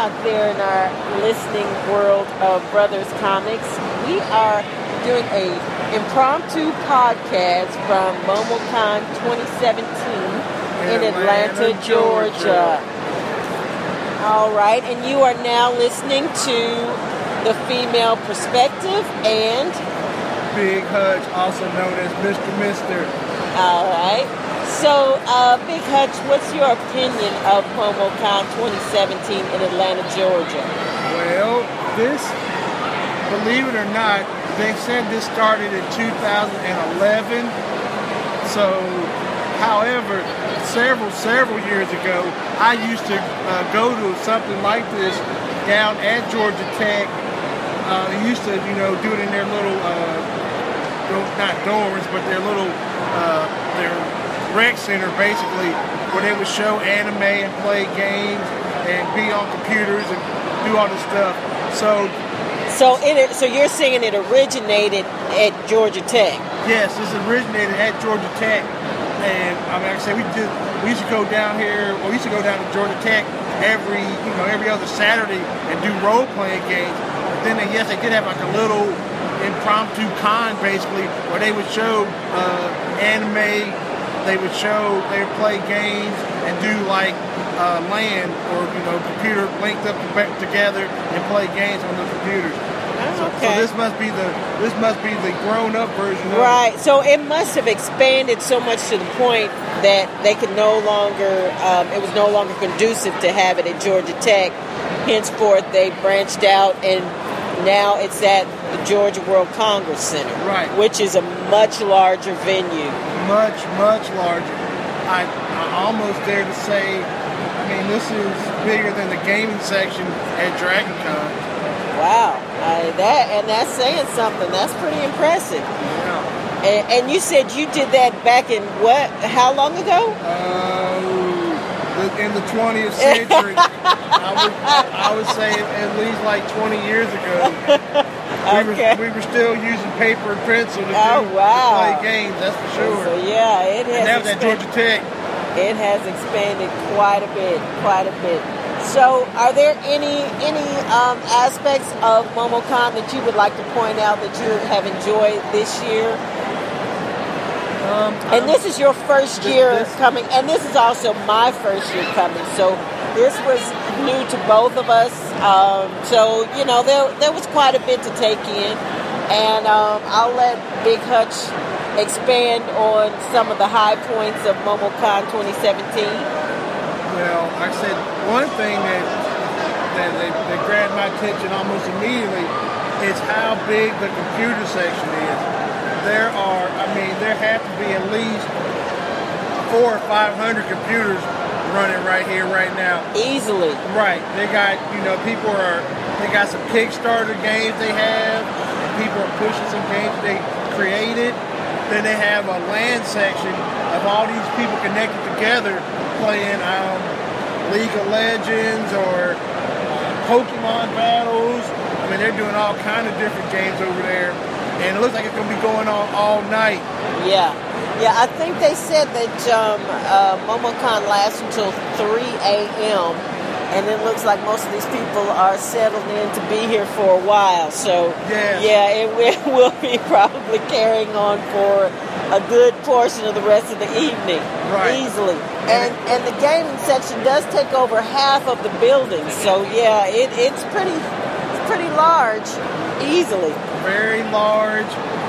out there in our listening world of Brothers Comics. We are doing a impromptu podcast from MomoCon 2017 in Atlanta, Atlanta, Georgia. Georgia. All right, and you are now listening to the female perspective and Big Hutch, also known as Mr. Mister. all right. So, uh, Big Hutch, what's your opinion of MomoCon 2017 in Atlanta, Georgia? Well, this, believe it or not, they said this started in 2011. So, however, several, several years ago, I used to uh, go to something like this down at Georgia Tech. Uh, they used to, you know, do it in their little, uh, not dorms, but their little, uh, their rec center, basically, where they would show anime and play games and be on computers and do all this stuff. So So, it, so you're saying it originated at Georgia Tech? Yes, this originated at Georgia Tech, and I mean, like I said, we did. We used to go down here. Well, we used to go down to Georgia Tech every, you know, every other Saturday and do role playing games. But then, they, yes, they did have like a little impromptu con, basically, where they would show uh, anime. They would show, they would play games and do like uh, LAN or you know, computer linked up together and play games on the computers. So, so this must be the this must be the grown up version. Of it. Right. So it must have expanded so much to the point that they could no longer, um, it was no longer conducive to have it at Georgia Tech. Henceforth, they branched out and now it's at the Georgia World Congress Center. Right. Which is a much larger venue. Much, much larger. I, I almost dare to say, I mean, this is bigger than the gaming section at Dragon Con. Wow. Uh, that and that's saying something. That's pretty impressive. Yeah. And, and you said you did that back in what? How long ago? Uh, in the 20th century, I would, I would say at least like 20 years ago. We, were, we were still using paper and pencil to, do, Oh, wow. to play games, that's for sure. So yeah, it has. and that was at Georgia Tech. It has expanded quite a bit, quite a bit. So, are there any any um, aspects of MomoCon that you would like to point out that you have enjoyed this year? Um, And this is your first year this- coming, and this is also my first year coming. So, this was new to both of us. Um, so, you know, there there was quite a bit to take in, and um, I'll let Big Hutch expand on some of the high points of MomoCon 2017. Well, I said, one thing that that, that, that grabbed my attention almost immediately is how big the computer section is. There are, I mean, there have to be at least four or five hundred computers running right here, right now. Easily. Right. They got, you know, people are, they got some Kickstarter games they have, and people are pushing some games they created. Then they have a LAN section of all these people connected together playing um, League of Legends or uh, Pokemon battles. I mean, they're doing all kind of different games over there. And it looks like it's going to be going on all night. Yeah. Yeah, I think they said that um, uh, MomoCon lasts until 3 a.m. And it looks like most of these people are settled in to be here for a while. So, Yes. yeah, it will, will be probably carrying on for a good portion of the rest of the evening. Right. Easily. And and the gaming section does take over half of the building. So, yeah, it, it's pretty it's pretty large. Easily. very large.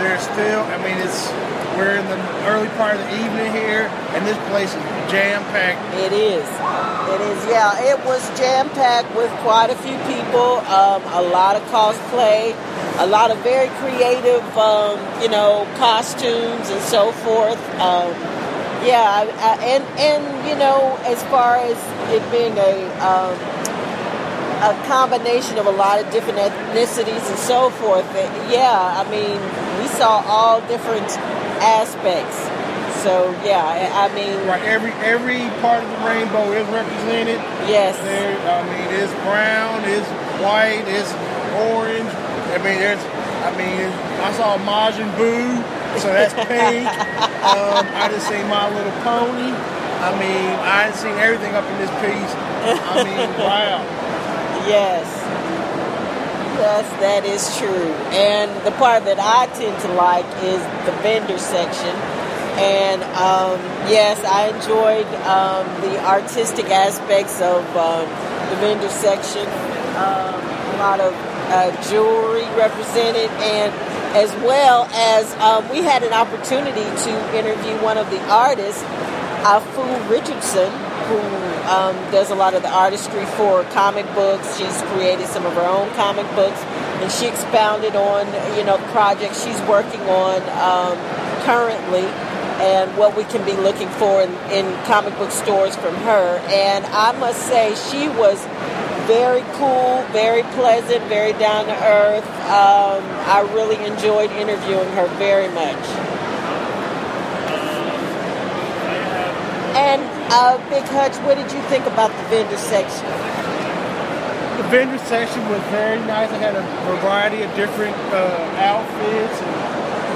There's still, I mean, it's we're in the early part of the evening here, and this place is jam packed. It is. It is. Yeah, it was jam packed with quite a few people. Um, a lot of cosplay, a lot of very creative, um, you know, costumes and so forth. Um, yeah, I, I, and and you know, as far as it being a um, a combination of a lot of different ethnicities and so forth. Yeah, I mean, we saw all different aspects. So yeah, I, I mean, Right, every every part of the rainbow is represented. yes. There, I mean, it's brown, it's white, it's orange. I mean, there's, I mean, I saw Majin Buu, so that's pink. um, I just seen My Little Pony. I mean, I seen everything up in this piece. I mean, wow. Yes. Yes, that is true. And the part that I tend to like is the vendor section. And um, yes, I enjoyed um, the artistic aspects of um, the vendor section. Um, a lot of uh, jewelry represented, and as well as um, we had an opportunity to interview one of the artists, Afua Richardson, who um, does a lot of the artistry for comic books. She's created some of her own comic books, and she expounded on you know the project she's working on um, currently and what we can be looking for in, in comic book stores from her. And I must say, she was very cool, very pleasant, very down to earth. Um, I really enjoyed interviewing her very much. And uh, Big Hutch, what did you think about the vendor section? The vendor section was very nice. It had a variety of different uh, outfits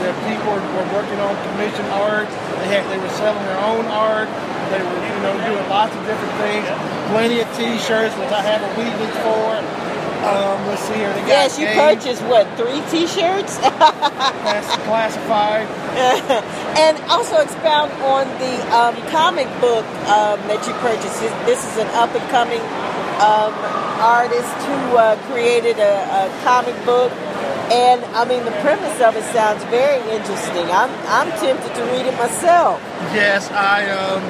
and people were working on commission art. They had they were selling their own art. They were you know doing lots of different things. Plenty of T-shirts, which I have a weakness for. Um, let's see here. They got yes, you purchased what three T-shirts? Classified. and also expound on the um, comic book um, that you purchased. This is an up and coming um, artist who uh, created a, a, comic book. And I mean, the premise of it sounds very interesting. I'm, I'm tempted to read it myself. Yes, I um,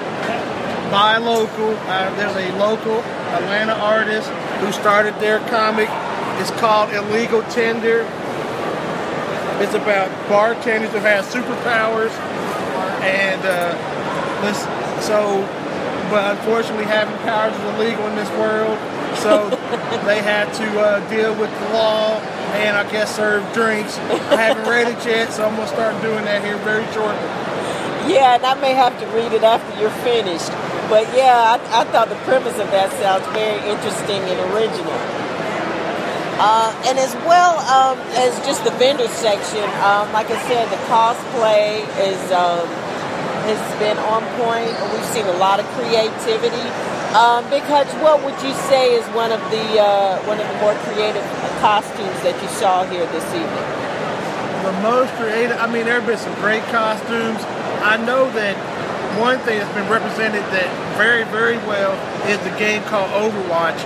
buy local. Uh, there's a local Atlanta artist who started their comic. It's called Illegal Tender. It's about bartenders who have superpowers, and uh, this, so, but unfortunately, having powers is illegal in this world. So they had to uh, deal with the law and I guess serve drinks. I haven't read it yet, so I'm gonna start doing that here very shortly. Yeah, and I may have to read it after you're finished. But yeah, I, I thought the premise of that sounds very interesting and original. Uh, and as well um, as just the vendor section, um, like I said, the cosplay is um, has been on point. We've seen a lot of creativity. Um, Big Hutch, what would you say is one of the uh, one of the more creative costumes that you saw here this evening? The most creative. I mean, there have been some great costumes. I know that one thing that's been represented that very, very well is the game called Overwatch.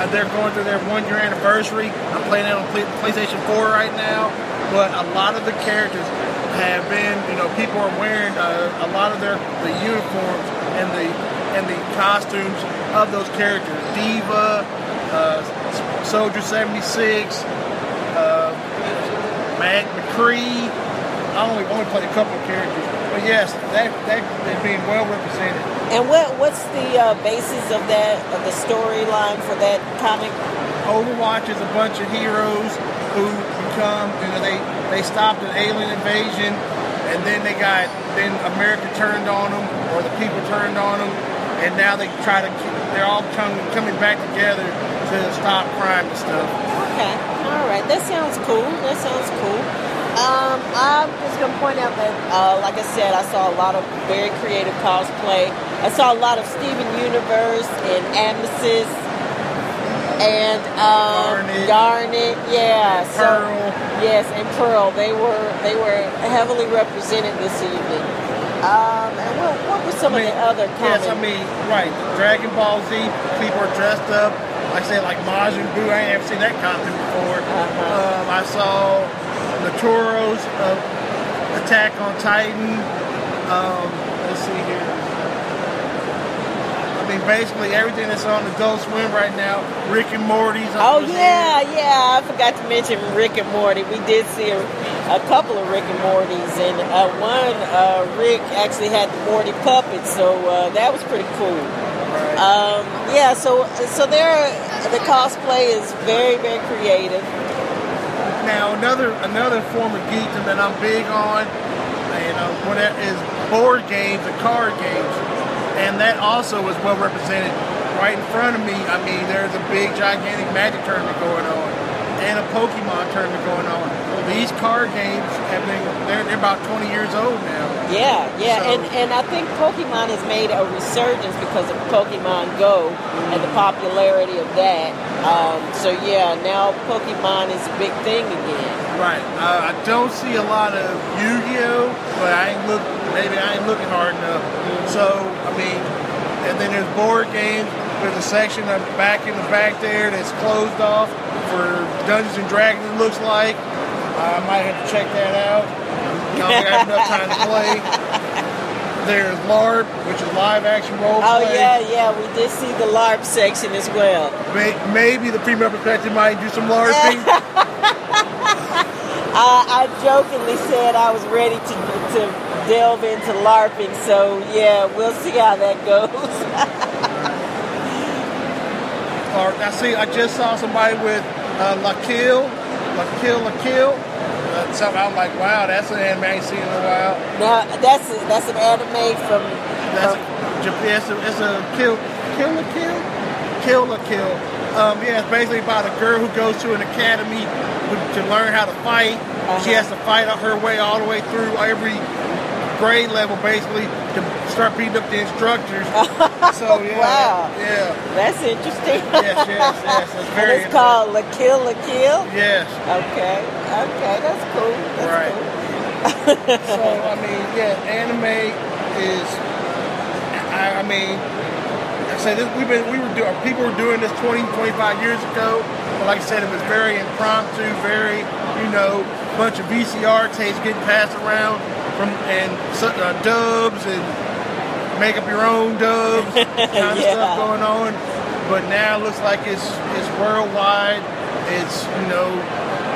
Uh, they're going through their one year anniversary. I'm playing it on PlayStation 4 right now, but a lot of the characters have been, you know, people are wearing uh, a lot of their the uniforms and the and the costumes of those characters. D.Va, uh, Soldier 76, uh, Mac McCree. I only only played a couple of characters, but yes, that that is being well represented. And what what's the uh, basis of that of the storyline for that comic? Overwatch is a bunch of heroes who become you know they they stopped an alien invasion, and then they got then America turned on them or the people turned on them, and now they try to they're all coming coming back together to stop crime and stuff. Okay, all right, that sounds cool. That sounds cool. Um, just gonna point out that, uh, like I said, I saw a lot of very creative cosplay. I saw a lot of Steven Universe and Amethyst and um, Garnet. Garnet, yeah. So Pearl. yes, and Pearl. They were they were heavily represented this evening. Um, and what, what were some I mean, of the other Yes, I mean, right. Dragon Ball Z, people are dressed up. Like I said, like Majin Buu, I ain't ever seen that costume before. Uh-huh. Um, I saw the Toros of Attack on Titan. Um, let's see here. I mean, basically everything that's on Adult Swim right now. Rick and Morty's. Oh yeah, yeah. I forgot to mention Rick and Morty. We did see a, a couple of Rick and Mortys, and uh, one uh, Rick actually had the Morty puppet, so uh, that was pretty cool. Um, yeah, so so there, the cosplay is very very creative. Now another another form of geekdom that I'm big on, you uh, know, what that is board games and card games, and that also is well represented right in front of me. I mean, there's a big gigantic Magic tournament going on, and a Pokemon tournament going on. These card games have been they're, they're about 20 years old now. Yeah, yeah, So- and and I think Pokemon has made a resurgence because of Pokemon Go and the popularity of that. Um, so yeah, now Pokemon is a big thing again. Right. Uh, I don't see a lot of Yu-Gi-Oh, but I ain't look. Maybe I ain't looking hard enough. So I mean, and then there's board games. There's a section up back in the back there that's closed off for Dungeons and Dragons. It looks like. I might have to check that out. I don't think I have enough time to play. There's LARP, which is live action role Oh play. yeah, yeah, we did see the LARP section as well. May, maybe the female perspective might do some LARPing. I, I jokingly said I was ready to to delve into LARPing, so yeah, we'll see how that goes. I see, I just saw somebody with uh, La Kill, La Kill, La Kill. Something I'm like, wow, that's an anime I ain't seen in a while. now that's a, that's an anime from, That's from a, it's a, it's a kill, kill a kill, kill a kill. Um, yeah, it's basically about a girl who goes to an academy to- to learn how to fight. She Uh-huh. has to fight her way all the way through every grade level, basically, to start beating up the instructors. Oh, so yeah, Wow. yeah, that's interesting. yes, yes, yes. It's and very it's called La Kill La Kill. yes. Okay, okay, that's cool. That's Right. cool. so I mean, yeah, anime is. I, I mean, I say this. We've been we were doing people were doing this 20, 25 years ago. But like I said, it was very impromptu, very you know, bunch of VCR tapes getting passed around from and uh, dubs and make up your own dubs kind of Yeah. stuff going on. But now it looks like it's it's worldwide. It's you know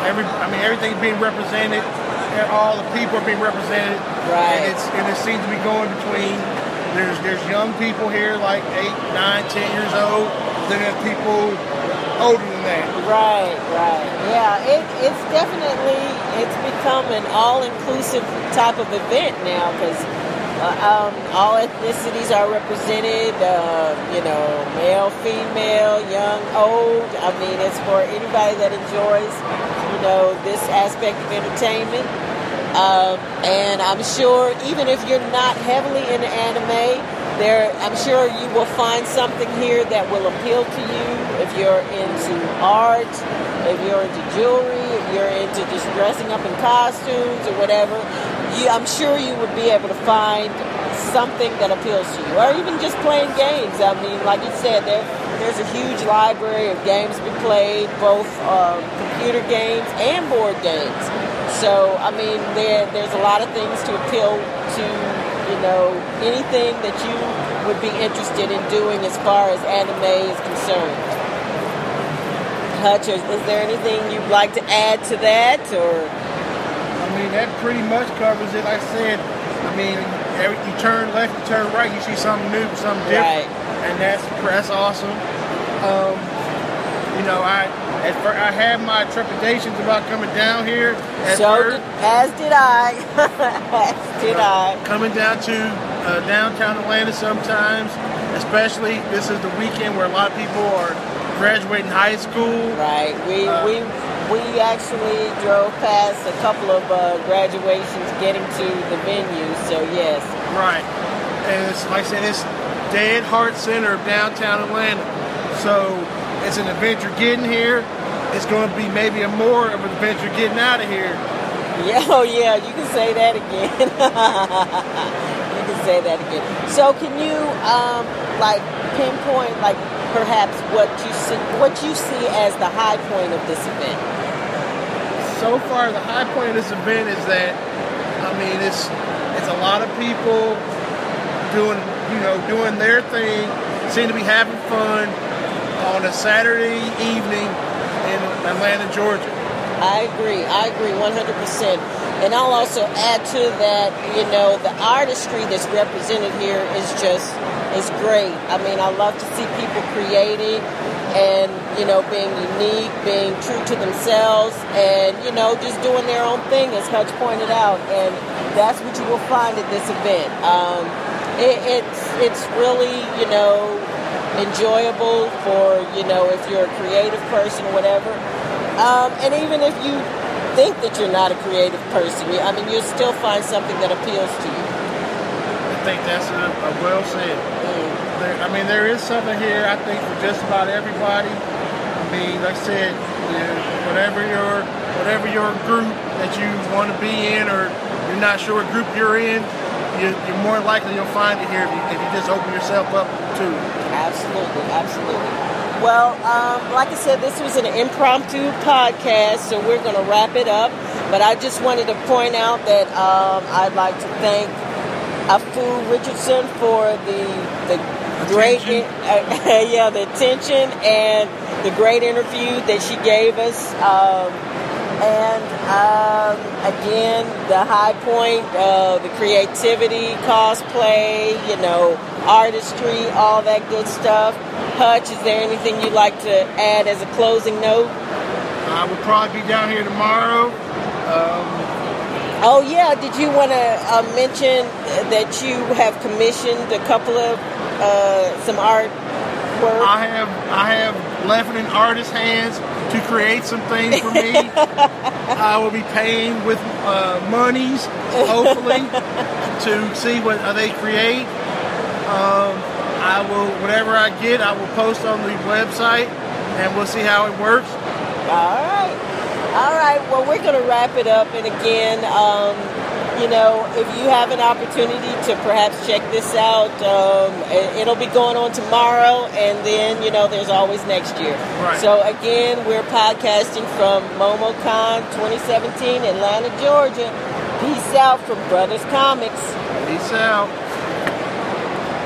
every I mean everything's being represented. and All the people are being represented. Right. And it's and it seems to be going between. There's there's young people here like eight, nine, ten years old. Then there's people older than that. Right, right. Yeah, it, it's definitely it's become an all-inclusive type of event now because uh, um, all ethnicities are represented. Uh, you know, male, female, young, old. I mean, it's for anybody that enjoys you know this aspect of entertainment. Um, and I'm sure even if you're not heavily into anime, there I'm sure you will find something here that will appeal to you if you're into art, if you're into jewelry, if you're into just dressing up in costumes or whatever. You, I'm sure you would be able to find something that appeals to you, or even just playing games. I mean, like you said, there there's a huge library of games to be played, both um, computer games and board games. So, I mean, there there's a lot of things to appeal to, you know, anything that you would be interested in doing as far as anime is concerned. Hutch, is there anything you'd like to add to that, or I mean, that pretty much covers it. Like I said, I mean, every, you turn left, you turn right, you see something new, something different, Right. and that's that's awesome. Um, you know, I at first, I had my trepidations about coming down here. So first, as did I, as did I. coming down to uh, downtown Atlanta sometimes, especially this is the weekend where a lot of people are graduating high school. Right. We Uh, we we actually drove past a couple of uh, graduations getting to the venue. So yes. Right. And it's like I said, it's dead heart center of downtown Atlanta. So it's an adventure getting here. It's going to be maybe a more of an adventure getting out of here. Yeah. Oh yeah. You can say that again. you can say that again. So can you um like pinpoint like perhaps what you see what you see as the high point of this event? So far, the high point of this event is that, I mean, it's it's a lot of people doing, you know, doing their thing, seem to be having fun on a Saturday evening in Atlanta, Georgia. I agree. I agree 100%. And I'll also add to that, you know, the artistry that's represented here is just is great. I mean, I love to see people creating and, you know, being unique, being true to themselves and, you know, just doing their own thing as Hutch pointed out. And that's what you will find at this event. Um, it, it's it's really, you know, enjoyable for, you know, if you're a creative person or whatever. Um, and even if you think that you're not a creative person, I mean, you'll still find something that appeals to you. I think that's a, a well said. There, I mean, there is something here. I think for just about everybody. I mean, like I said, whatever your whatever your group that you want to be in, or you're not sure what group you're in, you, you're more likely you'll find it here if you, if you just open yourself up to. Absolutely, absolutely. Well, um, like I said, this was an impromptu podcast, so we're going to wrap it up. But I just wanted to point out that um, I'd like to thank Afua Richardson for the the great, uh, yeah, the attention and the great interview that she gave us. Um, and um, again, the high point, uh, the creativity, cosplay, you know, artistry, all that good stuff. Hutch, is there anything you'd like to add as a closing note? I will probably be down here tomorrow. Um, Oh yeah, did you want to uh, mention that you have commissioned a couple of uh, some art work? I have I have left it in artist hands to create some things for me. I will be paying with uh, monies, hopefully, to see what uh, they create. Um, I will whatever I get, I will post on the website, and we'll see how it works. All right. All right. Well, we're going to wrap it up. And again, um, you know, if you have an opportunity to perhaps check this out, um, it- it'll be going on tomorrow. And then, you know, there's always next year. Right. So, again, we're podcasting from MomoCon 2017, Atlanta, Georgia. Peace out from Brothers Comics. Peace out.